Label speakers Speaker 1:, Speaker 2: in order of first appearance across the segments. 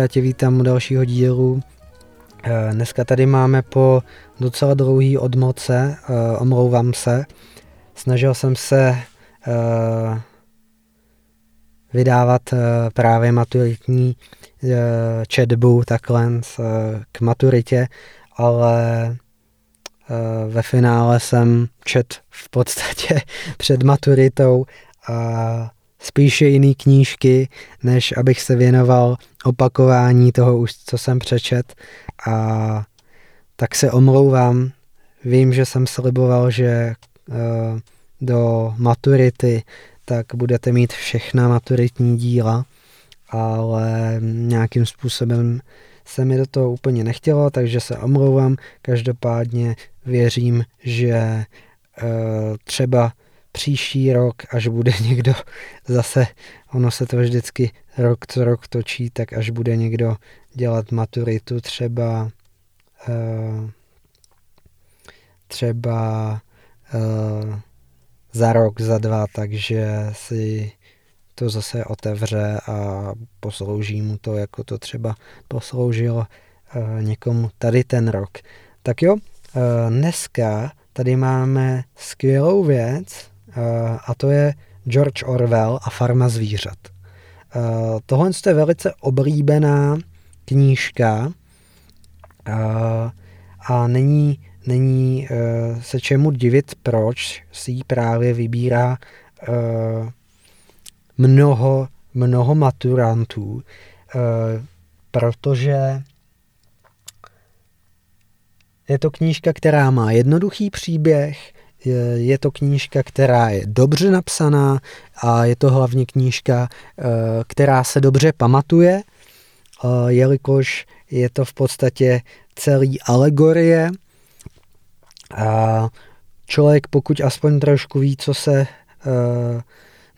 Speaker 1: Já tě vítám u dalšího dílu. Eh, dneska tady máme po docela dlouhý odmoce, eh, omlouvám se. Snažil jsem se eh, vydávat právě maturitní četbu takhle k maturitě, ale ve finále jsem čet v podstatě před maturitou a spíše jiný knížky, než abych se věnoval opakování toho už, co jsem přečet a tak se omlouvám. Vím, že jsem sliboval, že uh, do maturity tak budete mít všechna maturitní díla, ale nějakým způsobem se mi do toho úplně nechtělo, takže se omlouvám. Každopádně věřím, že uh, třeba příští rok, až bude někdo zase, ono se to vždycky rok co rok točí, tak až bude někdo dělat maturitu třeba uh, třeba uh, za rok, za dva, takže si to zase otevře a poslouží mu to, jako to třeba posloužilo uh, někomu tady ten rok. Tak jo, dneska tady máme skvělou věc, Eh, a to je George Orwell a Farma zvířat. Eh, tohle je velice oblíbená knížka eh, a není, není se čemu divit, proč si ji právě vybírá mnoho, mnoho maturantů, protože je to knížka, která má jednoduchý příběh, je to knížka, která je dobře napsaná a je to hlavně knížka, eh, která se dobře pamatuje, eh, jelikož je to v podstatě celý alegorie. A člověk, pokud aspoň trošku ví, co se, eh,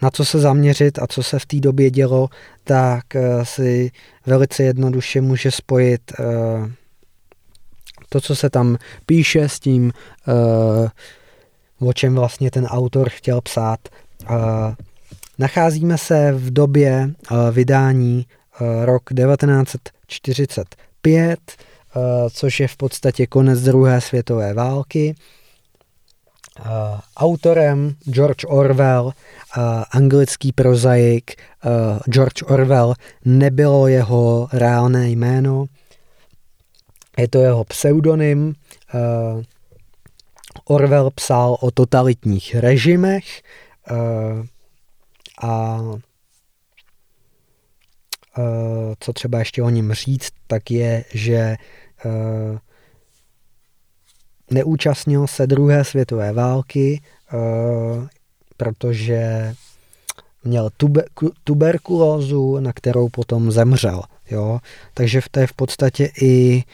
Speaker 1: na co se zaměřit a co se v té době dělo, tak si velice jednoduše může spojit to, co se tam píše s tím o čem vlastně ten autor chtěl psát. Nacházíme se v době vydání rok 1945, což je v podstatě konec druhé světové války. Autorem George Orwell, anglický prozaik George Orwell, nebylo jeho reálné jméno, je to jeho pseudonym, Orwell psal o totalitních režimech uh, a uh, co třeba ještě o něm říct, tak je, že uh, neúčastnil se druhé světové války, protože měl tuber, tuberkulózu, na kterou potom zemřel. Jo? Takže to je v podstatě i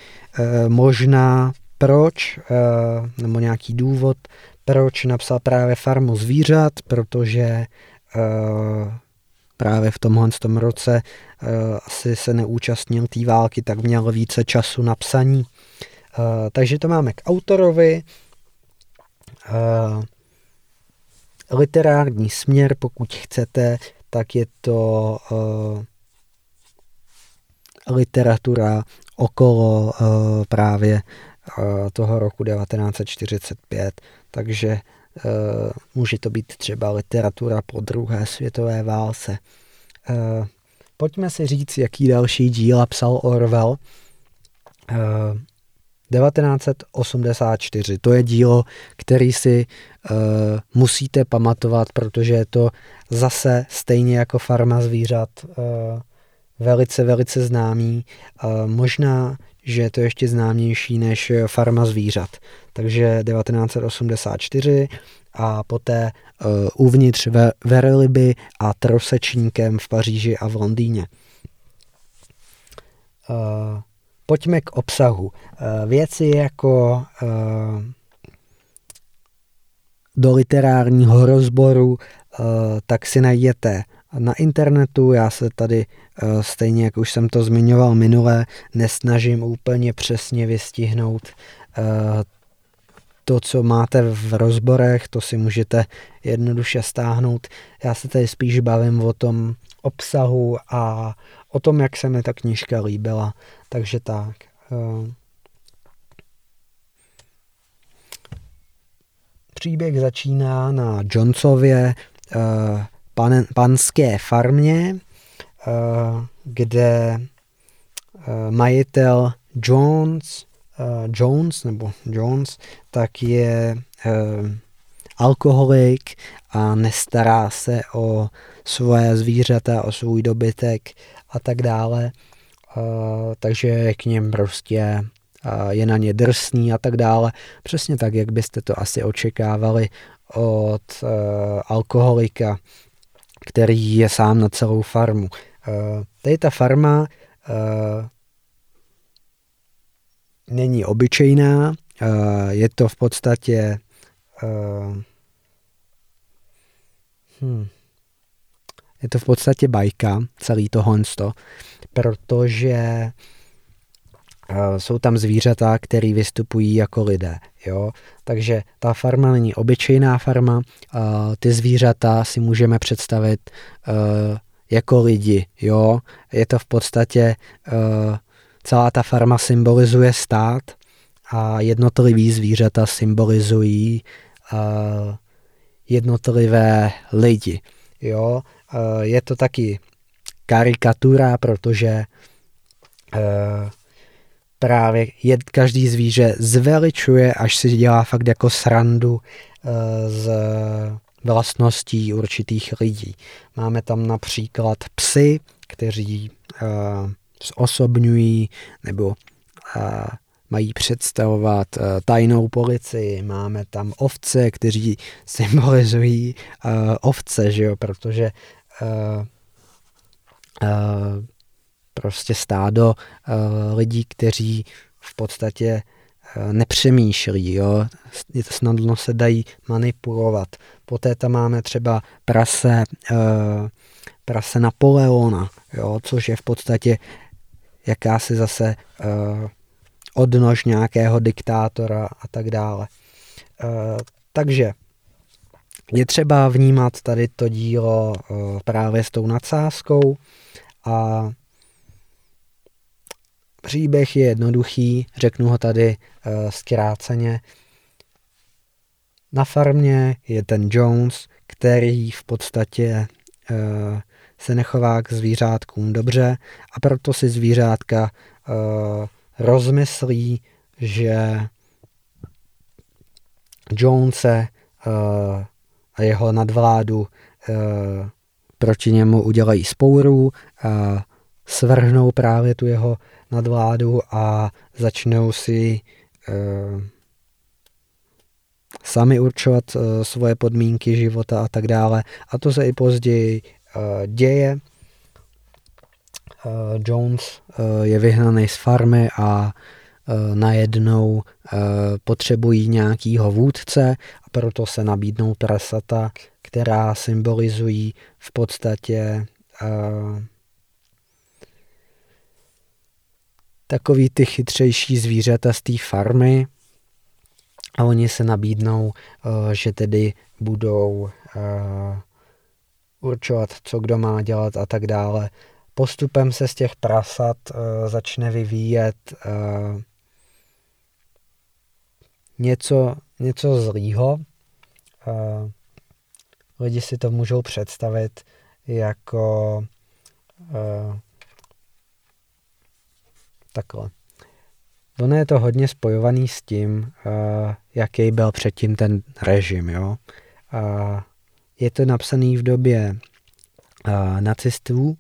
Speaker 1: možná proč, eh, nebo nějaký důvod, proč napsal právě Farmu zvířat, protože eh, právě v tomhle tom roce eh, asi se neúčastnil té války, tak měl více času na psaní. Takže to máme k autorovi. Literární směr, pokud chcete, tak je to literatura okolo právě toho roku 1945, takže e, může to být třeba literatura po druhé světové válce. E, pojďme si říct, jaký další díla psal Orwell. 1984, e, to je dílo, který si musíte pamatovat, protože je to zase stejně jako Farma zvířat velice, velice známý. Možná že je to ještě známější než Farma zvířat. Takže 1984 a poté uh, uvnitř ve, Veriliby a Trosečníkem v Paříži a v Londýně. Uh, pojďme k obsahu. Uh, věci jako uh, do literárního rozboru, uh, tak si najděte na internetu. Já se tady eh, stejně, jak už jsem to zmiňoval minule, nesnažím úplně přesně vystihnout eh, to, co máte v rozborech, to si můžete jednoduše stáhnout. Já se tady spíš bavím o tom obsahu a o tom, jak se mi ta knížka líbila. Takže tak. Eh. Příběh začíná na Jonesově eh, pan, panské farmě, eh, kde majitel Jones, Jones nebo Jones, tak je alkoholik a nestará se o svoje zvířata, o svůj dobytek a tak dále. Takže k něm prostě je na ně drsný a tak dále. Přesně tak, jak byste to asi očekávali od alkoholika, který je sám na celou farmu. Uh, tady ta farma uh, není obyčejná, uh, je to v podstatě hmm, je to v podstatě bajka, celý to honsto, protože jsou tam zvířata, které vystupují jako lidé. Jo? Takže ta farma není obyčejná farma, uh, ty zvířata si můžeme představit uh, jako lidi. Jo? Je to v podstatě, celá ta farma symbolizuje stát a jednotlivý zvířata symbolizují jednotlivé lidi. Jo? Eh, je to taky karikatura, protože eh, právě je, každý zvíře zveličuje, až si dělá fakt jako srandu eh, z vlastností určitých lidí. Máme tam například psy, kteří zosobňují nebo mají představovat tajnou policii. Máme tam ovce, kteří symbolizují ovce, že jo, protože prostě stádo uh, lidí, kteří v podstatě uh, nepřemýšlí, jo, snadno se dají manipulovat. Poté tam máme třeba prase, uh, prase Napoleona, jo, což je v podstatě jakási zase odnož nějakého diktátora a tak dále. Takže je třeba vnímat tady to dílo právě s tou nadsázkou a příběh je jednoduchý, řeknu ho tady uh, zkráceně. Na farmě je ten Jones, který v podstatě uh, se nechová k zvířátkům dobře a proto si zvířátka uh, rozmyslí, že Jonese uh, a jeho nadvládu uh, proti němu udělají spouru, uh, svrhnou právě tu jeho nadvládu a začnou si uh, sami určovat uh, svoje podmínky života a tak dále. A to se i později uh, děje. Jones je vyhnaný z farmy a najednou potřebují nějakýho vůdce a proto se nabídnou prasata, která symbolizují v podstatě takový ty chytřejší zvířata z té farmy a oni se nabídnou, že tedy budou určovat, co kdo má dělat a tak dále postupem se z těch prasat uh, začne vyvíjet něco, něco zlýho. Lidi si to můžou představit jako takhle. Ono je to hodně spojovaný s tím, uh, jaký byl předtím ten režim. Jo? Je to napsaný v době uh, nacistů,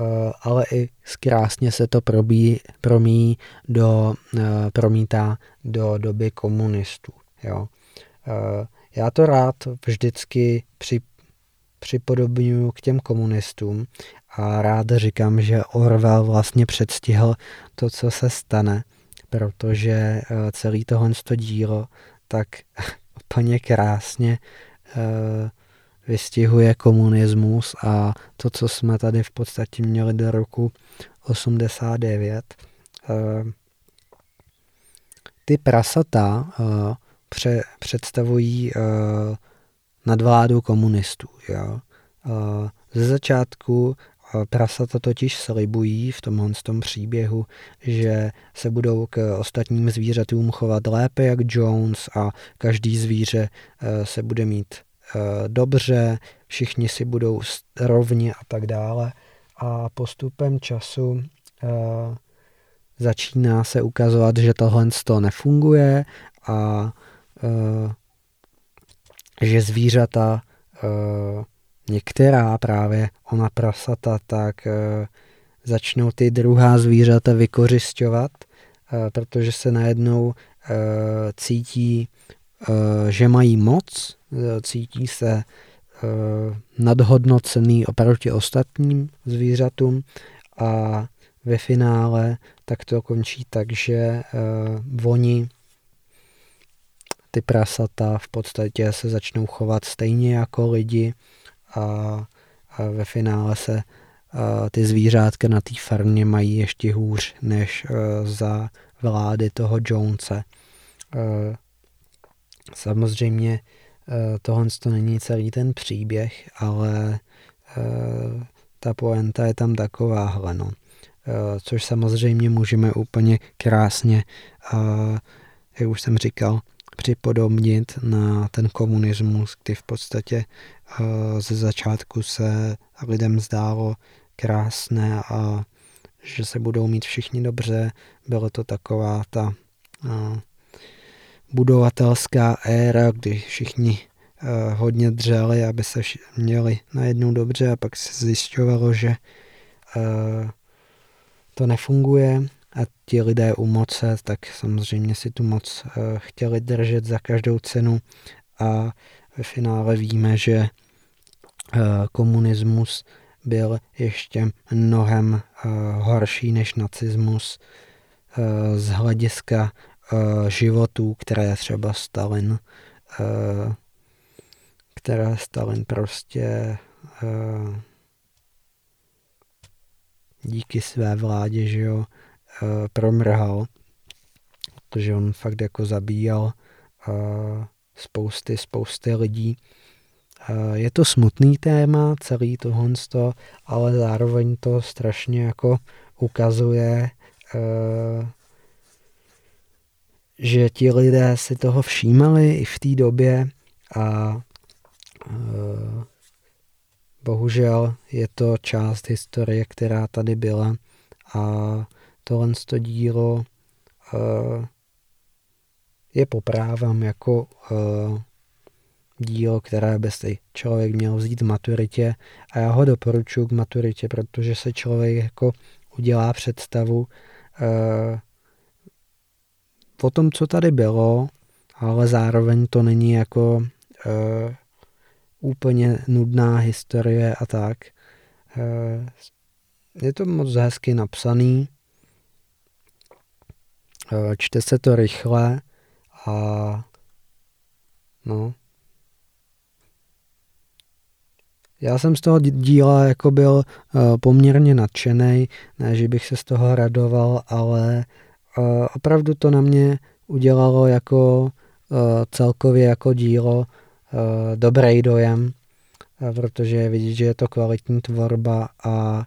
Speaker 1: Eh, ale i krásně se to probí, promí do, eh, promítá do doby komunistů. Jo. Eh, já to rád vždycky při, připodobňuji k těm komunistům a rád říkám, že Orwell vlastně předstihl to, co se stane, protože celý tohle dílo tak úplně krásně uh, vystihuje komunismus a to, co jsme tady v podstatě měli do roku 89. Eh, ty prasata eh, pře, představují uh, nadvládu komunistů. Jo? Ze začátku Prasata totiž slibují v tomhle tom příběhu, že se budou k ostatním zvířatům chovat lépe jak Jones a každý zvíře se bude mít dobře, všichni si budou rovni a tak dále. A postupem času začíná se ukazovat, že tohle to nefunguje a že zvířata některá právě ona prasata, tak uh, začnou ty druhá zvířata vykořišťovat, uh, protože se najednou cítí, že mají moc, cítí se nadhodnocený oproti ostatním zvířatům a ve finále tak to končí tak, že oni ty prasata v podstatě se začnou chovat stejně jako lidi, a, a ve finále se a, ty zvířátka na té farmě mají ještě hůř než a, za vlády toho Jonese. A, samozřejmě tohle to není celý ten příběh, ale ta poenta je tam takováhle. No. Což samozřejmě můžeme úplně krásně, jak už jsem říkal, připodobnit na ten komunismus, kdy v podstatě uh, ze začátku se lidem zdálo krásné a že se budou mít všichni dobře. Bylo to taková ta uh, budovatelská éra, kdy všichni uh, hodně dřeli, aby se měli najednou dobře a pak se zjišťovalo, že to nefunguje a ti lidé u moce, tak samozřejmě si tu moc uh, chtěli držet za každou cenu. A ve finále víme, že uh, komunismus byl ještě mnohem uh, horší než nacismus z hlediska životů, které třeba Stalin, které Stalin prostě díky své vládě, že jo, promrhal, protože on fakt jako zabíjal uh, spousty, spousty lidí. Uh, je to smutný téma, celý tohle, ale zároveň to strašně jako ukazuje, že ti lidé si toho všímali i v té době a bohužel je to část historie, která tady byla a tohle to dílo uh, je poprávám jako uh, dílo, které by si člověk měl vzít v maturitě a já ho doporučuji k maturitě, protože se člověk jako udělá představu uh, o tom, co tady bylo, ale zároveň to není jako úplně nudná historie a tak. Je to moc hezky napsaný, Eh, čte se to rychle a no. Já jsem z toho díla jako byl uh, poměrně nadšený, ne, že bych se z toho radoval, ale uh, opravdu to na mě udělalo jako uh, celkově jako dílo dobrý dojem, protože je vidět, že je to kvalitní tvorba a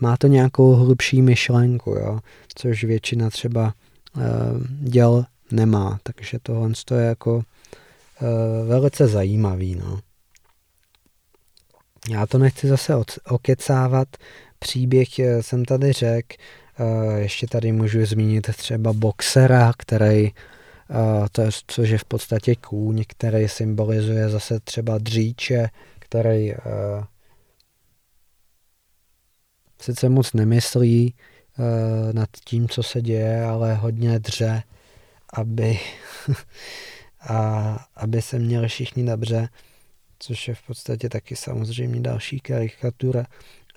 Speaker 1: má to nějakou hlubší myšlenku, jo, což většina třeba Eh, děl nemá, takže tohle je jako eh, velice zajímavý. No. Já to nechci zase okecávat, příběh eh, jsem tady řekl, ještě tady můžu zmínit třeba boxera, který, to je, což je v podstatě kůň, který symbolizuje zase třeba dříče, který sice moc nemyslí, nad tím, co se děje, ale hodně dře, aby, a, aby se měli všichni dobře, což je v podstatě taky samozřejmě další karikatura.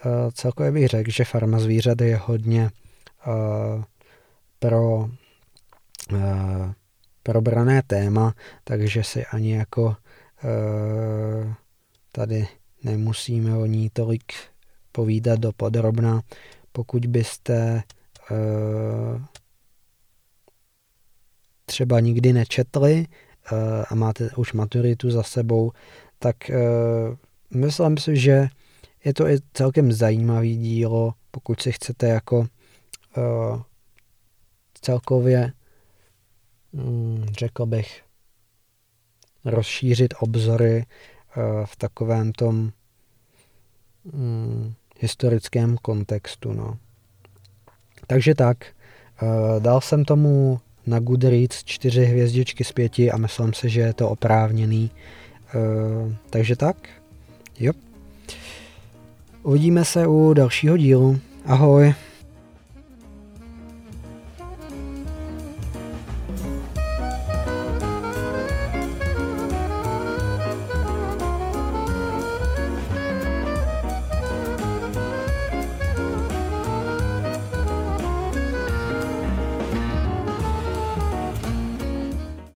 Speaker 1: Uh, celkově bych řekl, že farma zvířat je hodně uh, pro probrané téma, takže si ani jako tady nemusíme o ní tolik povídat do podrobna pokud byste uh, třeba nikdy nečetli a máte už maturitu za sebou, tak myslím si, že je to i celkem zajímavý dílo, pokud si chcete jako celkově, mm, řekl bych, rozšířit obzory v takovém tom mm, historickém kontextu. No. Takže tak, uh, dal jsem tomu na Goodreads čtyři hvězdičky z pěti a myslím si, že je to oprávněný. Uh, takže tak, jo. Uvidíme se u dalšího dílu. Ahoj.